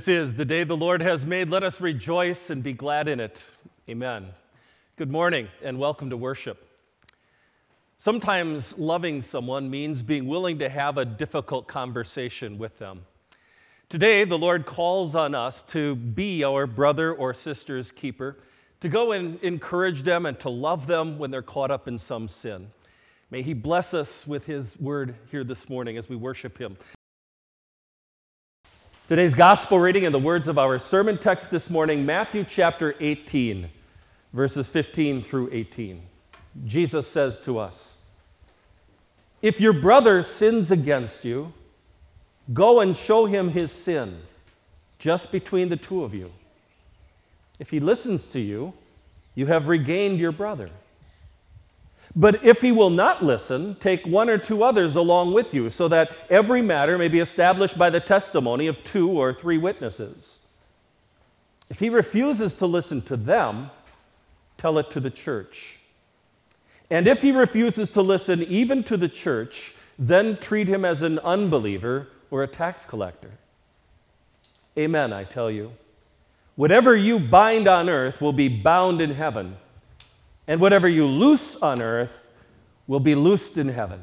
This is the day the Lord has made. Let us rejoice and be glad in it. Amen. Good morning and welcome to worship. Sometimes loving someone means being willing to have a difficult conversation with them. Today, the Lord calls on us to be our brother or sister's keeper, to go and encourage them and to love them when they're caught up in some sin. May He bless us with His word here this morning as we worship Him. Today's gospel reading and the words of our sermon text this morning, Matthew chapter 18, verses 15 through 18. Jesus says to us, If your brother sins against you, go and show him his sin, just between the two of you. If he listens to you, you have regained your brother. But if he will not listen, take one or two others along with you, so that every matter may be established by the testimony of two or three witnesses. If he refuses to listen to them, tell it to the church. And if he refuses to listen even to the church, then treat him as an unbeliever or a tax collector. Amen, I tell you. Whatever you bind on earth will be bound in heaven and whatever you loose on earth will be loosed in heaven.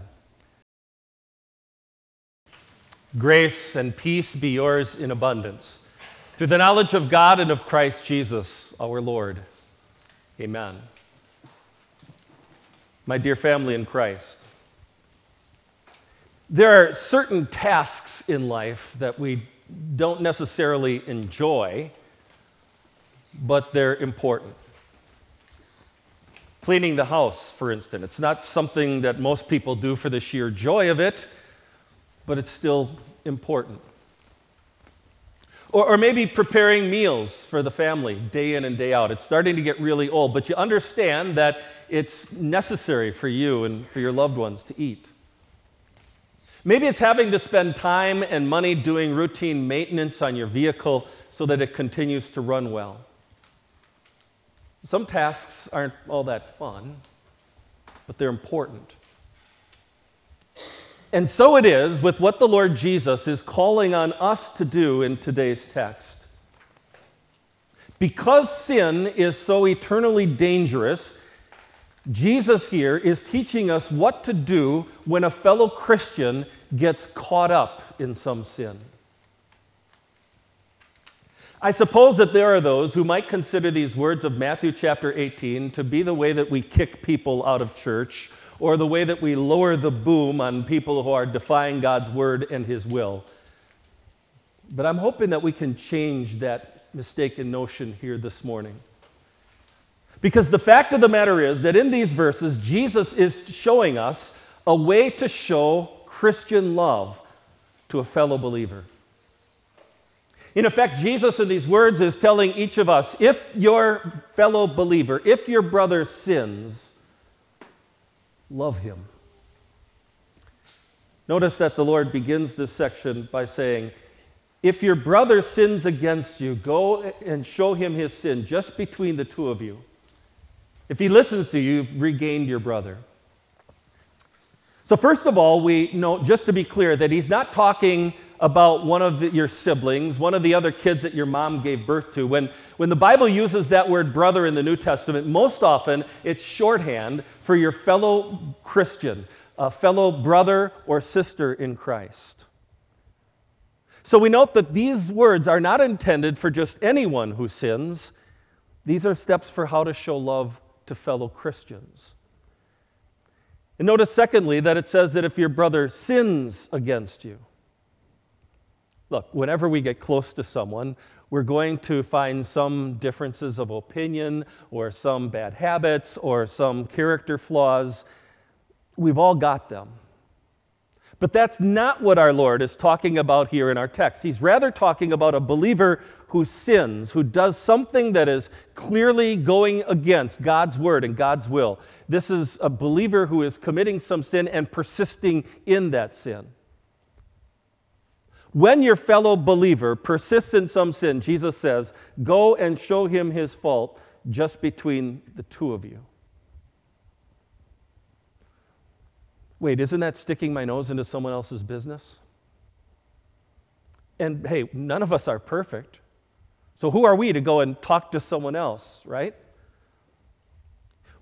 Grace and peace be yours in abundance. Through the knowledge of God and of Christ Jesus, our Lord. Amen. My dear family in Christ, there are certain tasks in life that we don't necessarily enjoy, but they're important. Cleaning the house, for instance. It's not something that most people do for the sheer joy of it, but it's still important. Or, or, maybe preparing meals for the family day in and day out. It's starting to get really old, but you understand that it's necessary for you and for your loved ones to eat. Maybe it's having to spend time and money doing routine maintenance on your vehicle so that it continues to run well. Some tasks aren't all that fun, but they're important. And so it is with what the Lord Jesus is calling on us to do in today's text. Because sin is so eternally dangerous, Jesus here is teaching us what to do when a fellow Christian gets caught up in some sin. I suppose that there are those who might consider these words of Matthew chapter 18 to be the way that we kick people out of church or the way that we lower the boom on people who are defying God's word and his will. But I'm hoping that we can change that mistaken notion here this morning. Because the fact of the matter is that in these verses, Jesus is showing us a way to show Christian love to a fellow believer. In effect, Jesus in these words is telling each of us if your fellow believer, if your brother sins, love him. Notice that the Lord begins this section by saying, If your brother sins against you, go and show him his sin just between the two of you. If he listens to you, you've regained your brother. So, first of all, we know, just to be clear, that he's not talking about one of the, your siblings, one of the other kids that your mom gave birth to. When, when the Bible uses that word brother in the New Testament, most often it's shorthand for your fellow Christian, a fellow brother or sister in Christ. So we note that these words are not intended for just anyone who sins. These are steps for how to show love to fellow Christians. And notice, secondly, that it says that if your brother sins against you, Look, whenever we get close to someone, we're going to find some differences of opinion or some bad habits or some character flaws. We've all got them. But that's not what our Lord is talking about here in our text. He's rather talking about a believer who sins, who does something that is clearly going against God's word and God's will. This is a believer who is committing some sin and persisting in that sin. When your fellow believer persists in some sin, Jesus says, go and show him his fault just between the two of you. Wait, isn't that sticking my nose into someone else's business? And hey, none of us are perfect. So who are we to go and talk to someone else, right?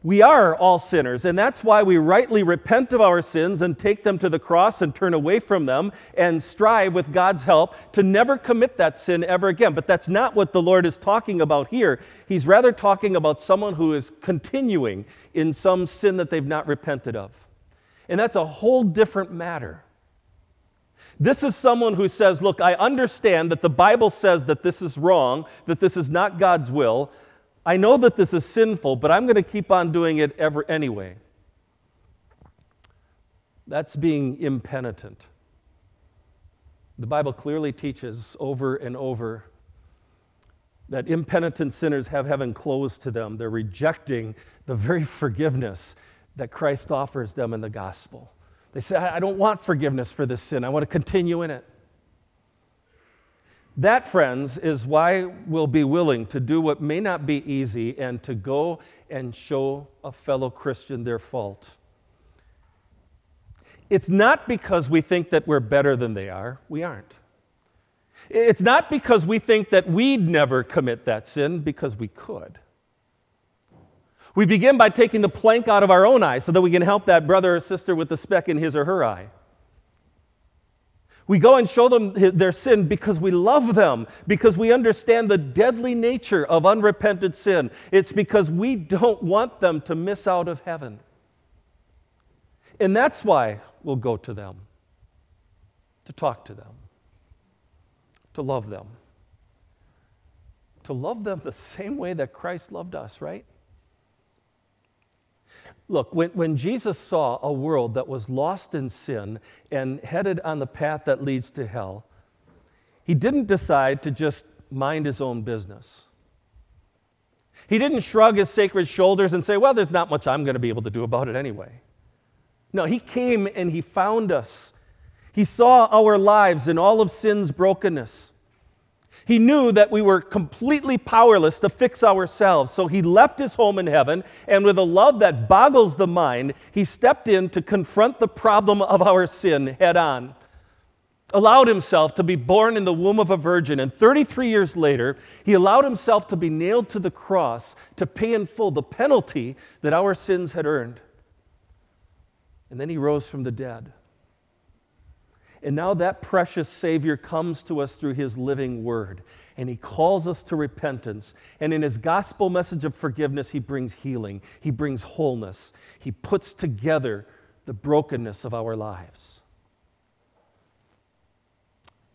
We are all sinners, and that's why we rightly repent of our sins and take them to the cross and turn away from them and strive with God's help to never commit that sin ever again. But that's not what the Lord is talking about here. He's rather talking about someone who is continuing in some sin that they've not repented of. And that's a whole different matter. This is someone who says, Look, I understand that the Bible says that this is wrong, that this is not God's will. I know that this is sinful, but I'm going to keep on doing it ever anyway. That's being impenitent. The Bible clearly teaches over and over that impenitent sinners have heaven closed to them. They're rejecting the very forgiveness that Christ offers them in the gospel. They say, I don't want forgiveness for this sin, I want to continue in it. That, friends, is why we'll be willing to do what may not be easy and to go and show a fellow Christian their fault. It's not because we think that we're better than they are, we aren't. It's not because we think that we'd never commit that sin, because we could. We begin by taking the plank out of our own eye so that we can help that brother or sister with the speck in his or her eye. We go and show them their sin because we love them, because we understand the deadly nature of unrepented sin. It's because we don't want them to miss out of heaven. And that's why we'll go to them, to talk to them, to love them. To love them the same way that Christ loved us, right? Look, when, when Jesus saw a world that was lost in sin and headed on the path that leads to hell, he didn't decide to just mind his own business. He didn't shrug his sacred shoulders and say, Well, there's not much I'm going to be able to do about it anyway. No, he came and he found us. He saw our lives in all of sin's brokenness. He knew that we were completely powerless to fix ourselves, so he left his home in heaven, and with a love that boggles the mind, he stepped in to confront the problem of our sin head on. Allowed himself to be born in the womb of a virgin, and 33 years later, he allowed himself to be nailed to the cross to pay in full the penalty that our sins had earned. And then he rose from the dead. And now that precious Savior comes to us through his living word. And he calls us to repentance. And in his gospel message of forgiveness, he brings healing, he brings wholeness, he puts together the brokenness of our lives.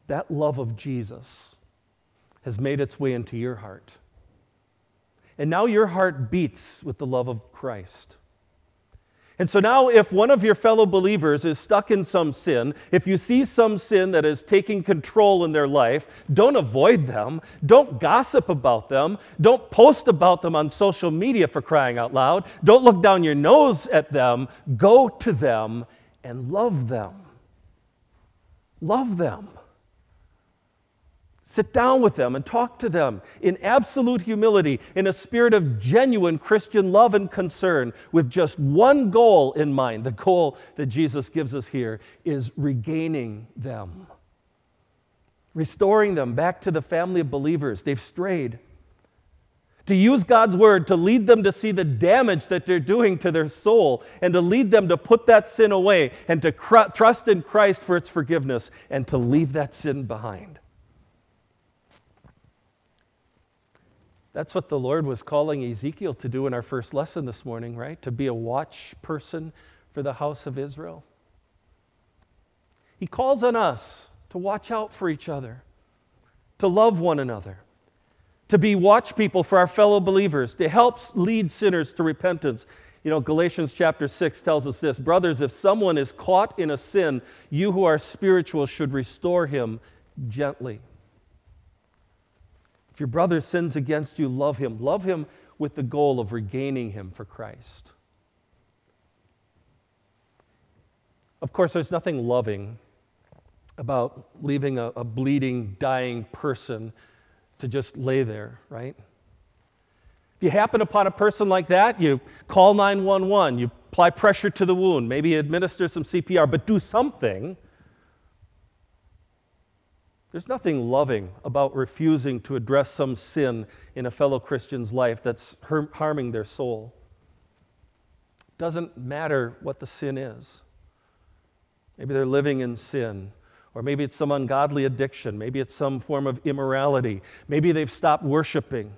That love of Jesus has made its way into your heart. And now your heart beats with the love of Christ. And so now, if one of your fellow believers is stuck in some sin, if you see some sin that is taking control in their life, don't avoid them. Don't gossip about them. Don't post about them on social media for crying out loud. Don't look down your nose at them. Go to them and love them. Love them. Sit down with them and talk to them in absolute humility, in a spirit of genuine Christian love and concern, with just one goal in mind. The goal that Jesus gives us here is regaining them, restoring them back to the family of believers. They've strayed. To use God's word to lead them to see the damage that they're doing to their soul, and to lead them to put that sin away, and to cr- trust in Christ for its forgiveness, and to leave that sin behind. That's what the Lord was calling Ezekiel to do in our first lesson this morning, right? To be a watch person for the house of Israel. He calls on us to watch out for each other, to love one another, to be watch people for our fellow believers, to help lead sinners to repentance. You know, Galatians chapter 6 tells us this Brothers, if someone is caught in a sin, you who are spiritual should restore him gently your brother sins against you, love him. Love him with the goal of regaining him for Christ. Of course, there's nothing loving about leaving a, a, bleeding, dying person to just lay there, right? If you happen upon a person like that, you call 911, you apply pressure to the wound, maybe administer some CPR, but do something There's nothing loving about refusing to address some sin in a fellow Christian's life that's harming their soul. It doesn't matter what the sin is. Maybe they're living in sin, or maybe it's some ungodly addiction, maybe it's some form of immorality, maybe they've stopped worshiping.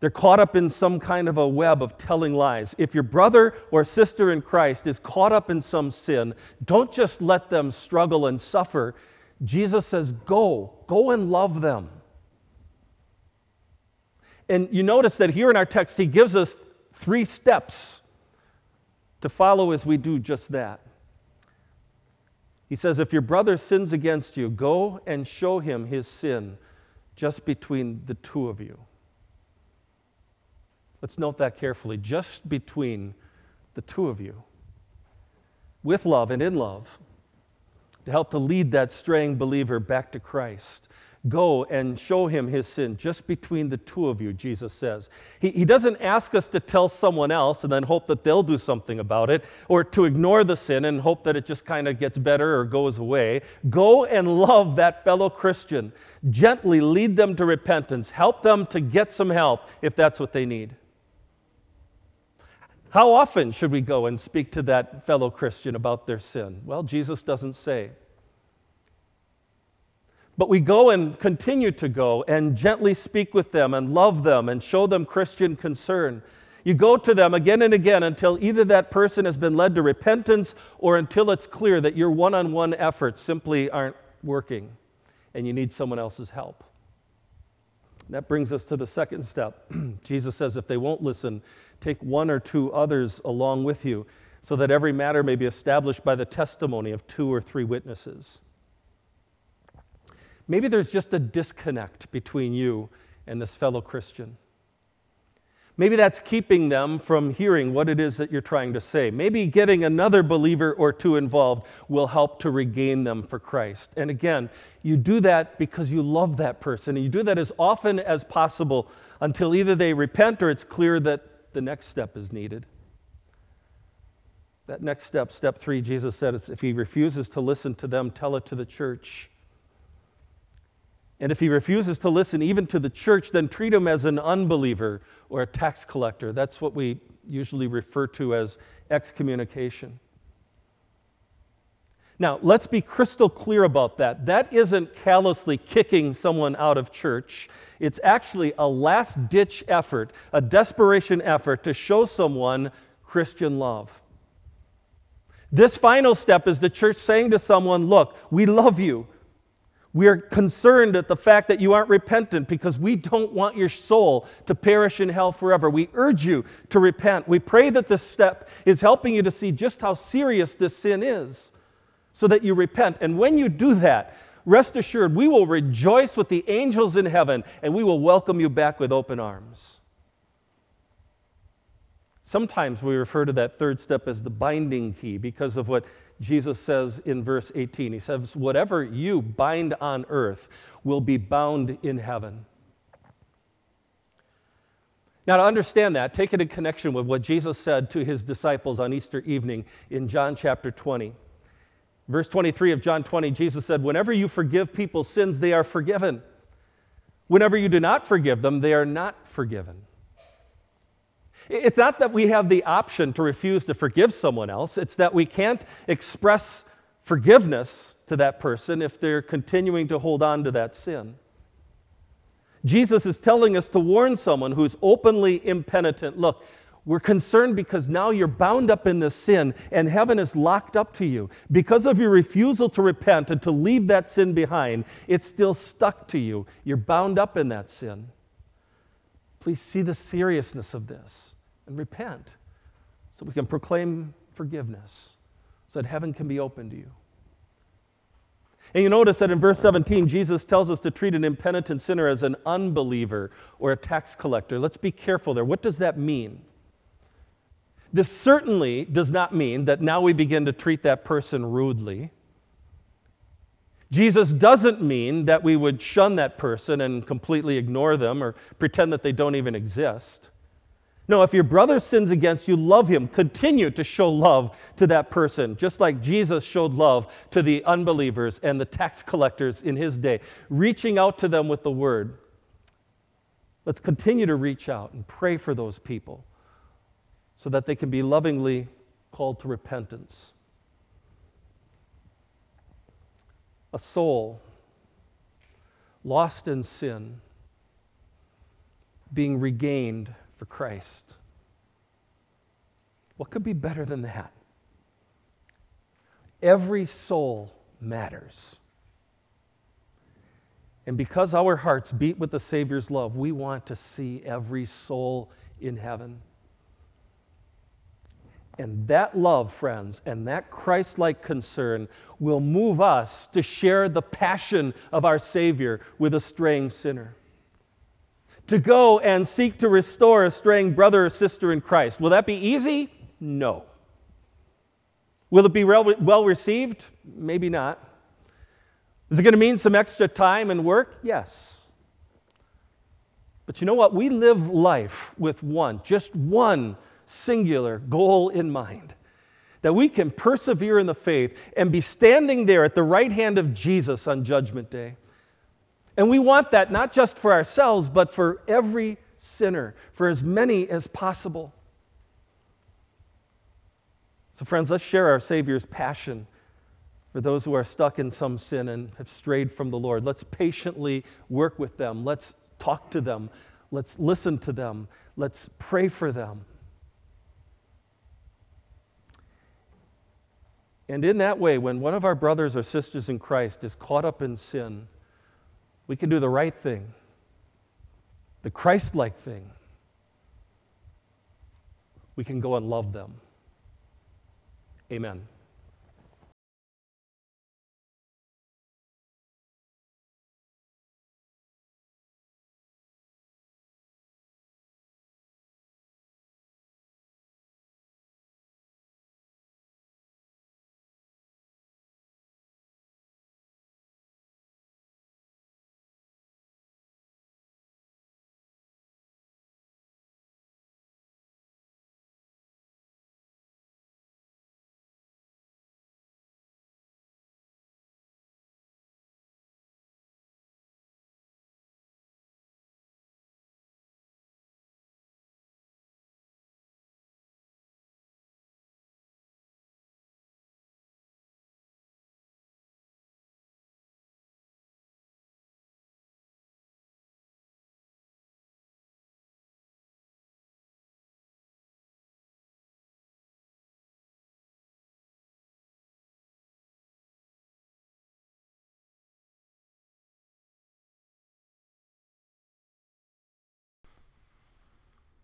They're caught up in some kind of a web of telling lies. If your brother or sister in Christ is caught up in some sin, don't just let them struggle and suffer. Jesus says, Go, go and love them. And you notice that here in our text, he gives us three steps to follow as we do just that. He says, If your brother sins against you, go and show him his sin just between the two of you. Let's note that carefully. Just between the two of you, with love and in love, to help to lead that straying believer back to Christ. Go and show him his sin just between the two of you, Jesus says. He, he doesn't ask us to tell someone else and then hope that they'll do something about it, or to ignore the sin and hope that it just kind of gets better or goes away. Go and love that fellow Christian. Gently lead them to repentance. Help them to get some help if that's what they need. How often should we go and speak to that fellow Christian about their sin? Well, Jesus doesn't say. But we go and continue to go and gently speak with them and love them and show them Christian concern. You go to them again and again until either that person has been led to repentance or until it's clear that your one on one efforts simply aren't working and you need someone else's help. That brings us to the second step. Jesus says if they won't listen, Take one or two others along with you, so that every matter may be established by the testimony of two or three witnesses. Maybe there's just a disconnect between you and this fellow Christian. Maybe that's keeping them from hearing what it is that you're trying to say. Maybe getting another believer or two involved will help to regain them for Christ. And again, you do that because you love that person, and you do that as often as possible until either they repent or it's clear that the next step is needed. That next step, step three, Jesus said, if he refuses to listen to them, tell it to the church. And if he refuses to listen even to the church, then treat him as an unbeliever or a tax collector. That's what we usually refer to as excommunication. Now, let's be crystal clear about that. That isn't callously kicking someone out of church. It's actually a last ditch effort, a desperation effort to show someone Christian love. This final step is the church saying to someone, Look, we love you. We are concerned at the fact that you aren't repentant because we don't want your soul to perish in hell forever. We urge you to repent. We pray that this step is helping you to see just how serious this sin is so that you repent. And when you do that, rest assured, we will rejoice with the angels in heaven and we will welcome you back with open arms. Sometimes we refer to that third step as the binding key because of what Jesus says in verse 18. He says, Whatever you bind on earth will be bound in heaven. Now, to understand that, take it in connection with what Jesus said to his disciples on Easter evening in John chapter 20. Verse 23 of John 20, Jesus said, Whenever you forgive people's sins, they are forgiven. Whenever you do not forgive them, they are not forgiven. It's not that we have the option to refuse to forgive someone else, it's that we can't express forgiveness to that person if they're continuing to hold on to that sin. Jesus is telling us to warn someone who's openly impenitent look, we're concerned because now you're bound up in this sin and heaven is locked up to you. Because of your refusal to repent and to leave that sin behind, it's still stuck to you. You're bound up in that sin. Please see the seriousness of this and repent so we can proclaim forgiveness so that heaven can be open to you. And you notice that in verse 17, Jesus tells us to treat an impenitent sinner as an unbeliever or a tax collector. Let's be careful there. What does that mean? This certainly does not mean that now we begin to treat that person rudely. Jesus doesn't mean that we would shun that person and completely ignore them or pretend that they don't even exist. No, if your brother sins against you, love him. Continue to show love to that person, just like Jesus showed love to the unbelievers and the tax collectors in his day, reaching out to them with the word. Let's continue to reach out and pray for those people so that they can be lovingly called to repentance. A soul lost in sin being regained for Christ. What could be better than that? Every soul matters. And because our hearts beat with the Savior's love, we want to see every soul in heaven. And that love, friends, and that Christ like concern will move us to share the passion of our Savior with a straying sinner to go and seek to restore a straying brother or sister in Christ. Will that be easy? No. Will it be well received? Maybe not. Is it going to mean some extra time and work? Yes. But you know what? We live life with one, just one singular goal in mind that we can persevere in the faith and be standing there at the right hand of Jesus on Judgment Day. And we want that not just for ourselves, but for every sinner, for as many as possible. So, friends, let's share our Savior's passion for those who are stuck in some sin and have strayed from the Lord. Let's patiently work with them. Let's talk to them. Let's listen to them. Let's pray for them. And in that way, when one of our brothers or sisters in Christ is caught up in sin, we can do the right thing, the Christ like thing. We can go and love them. Amen.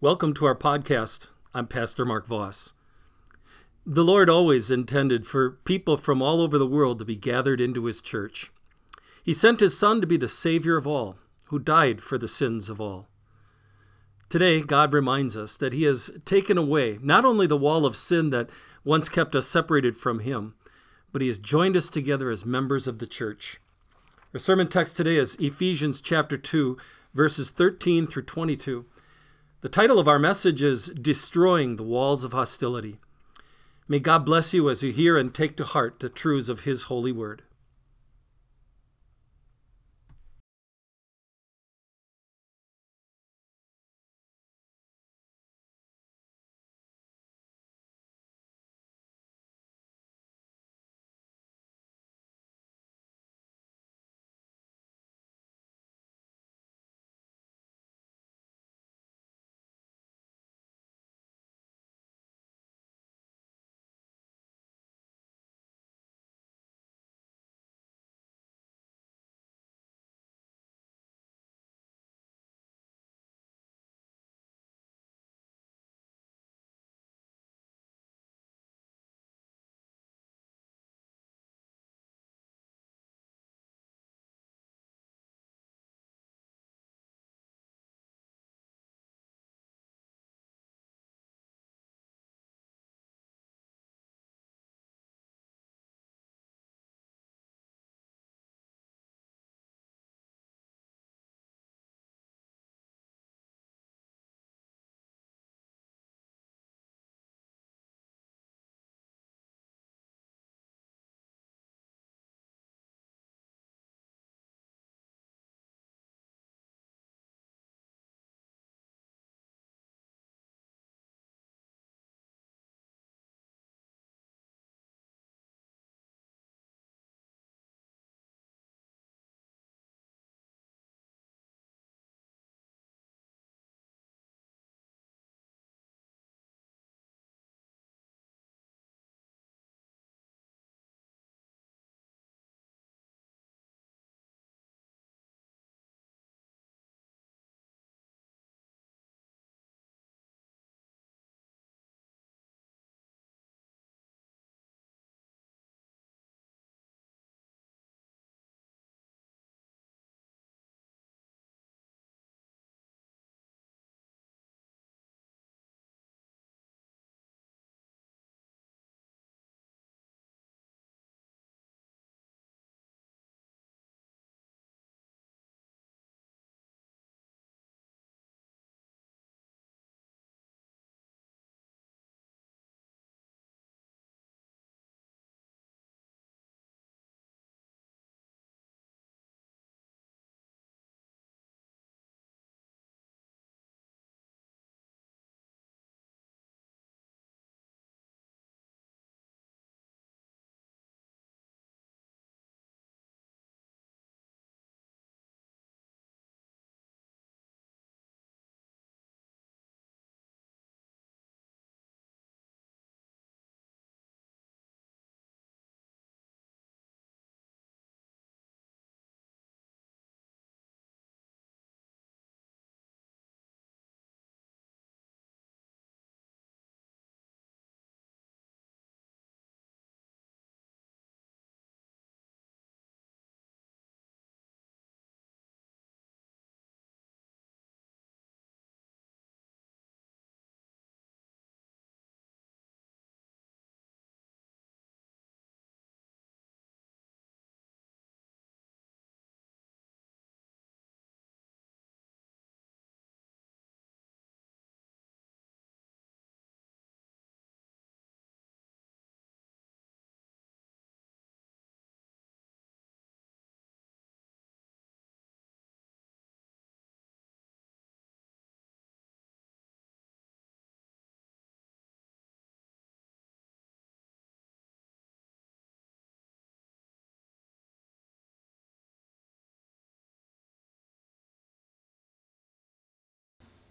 Welcome to our podcast. I'm Pastor Mark Voss. The Lord always intended for people from all over the world to be gathered into His church. He sent His Son to be the Savior of all, who died for the sins of all. Today, God reminds us that He has taken away not only the wall of sin that once kept us separated from Him, but He has joined us together as members of the church. Our sermon text today is Ephesians chapter 2, verses 13 through 22. The title of our message is Destroying the Walls of Hostility. May God bless you as you hear and take to heart the truths of His holy word.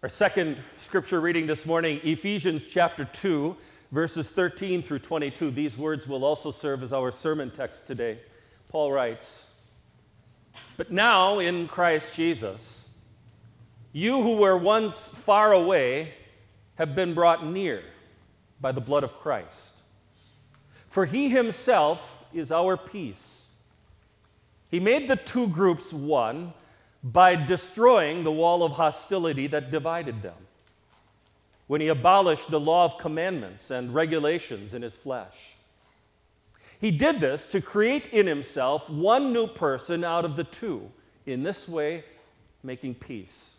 Our second scripture reading this morning, Ephesians chapter 2, verses 13 through 22. These words will also serve as our sermon text today. Paul writes, But now in Christ Jesus, you who were once far away have been brought near by the blood of Christ. For he himself is our peace. He made the two groups one by destroying the wall of hostility that divided them when he abolished the law of commandments and regulations in his flesh. He did this to create in himself one new person out of the two, in this way, making peace.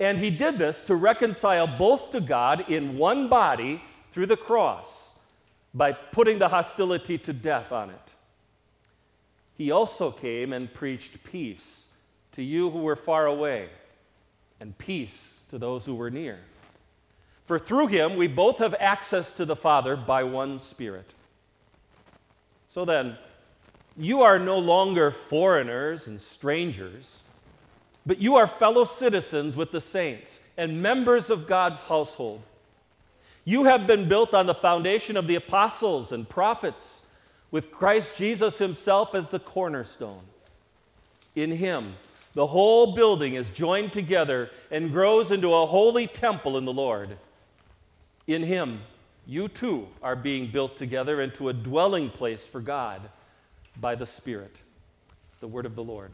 And he did this to reconcile both to God in one body through the cross by putting the hostility to death on it. He also came and preached peace to you who were far away and peace to those who were near. For through him we both have access to the Father by one Spirit. So then, you are no longer foreigners and strangers, but you are fellow citizens with the saints and members of God's household. You have been built on the foundation of the apostles and prophets, with Christ Jesus himself as the cornerstone. In him, the whole building is joined together and grows into a holy temple in the Lord. In him, you too are being built together into a dwelling place for God by the Spirit. The word of the Lord.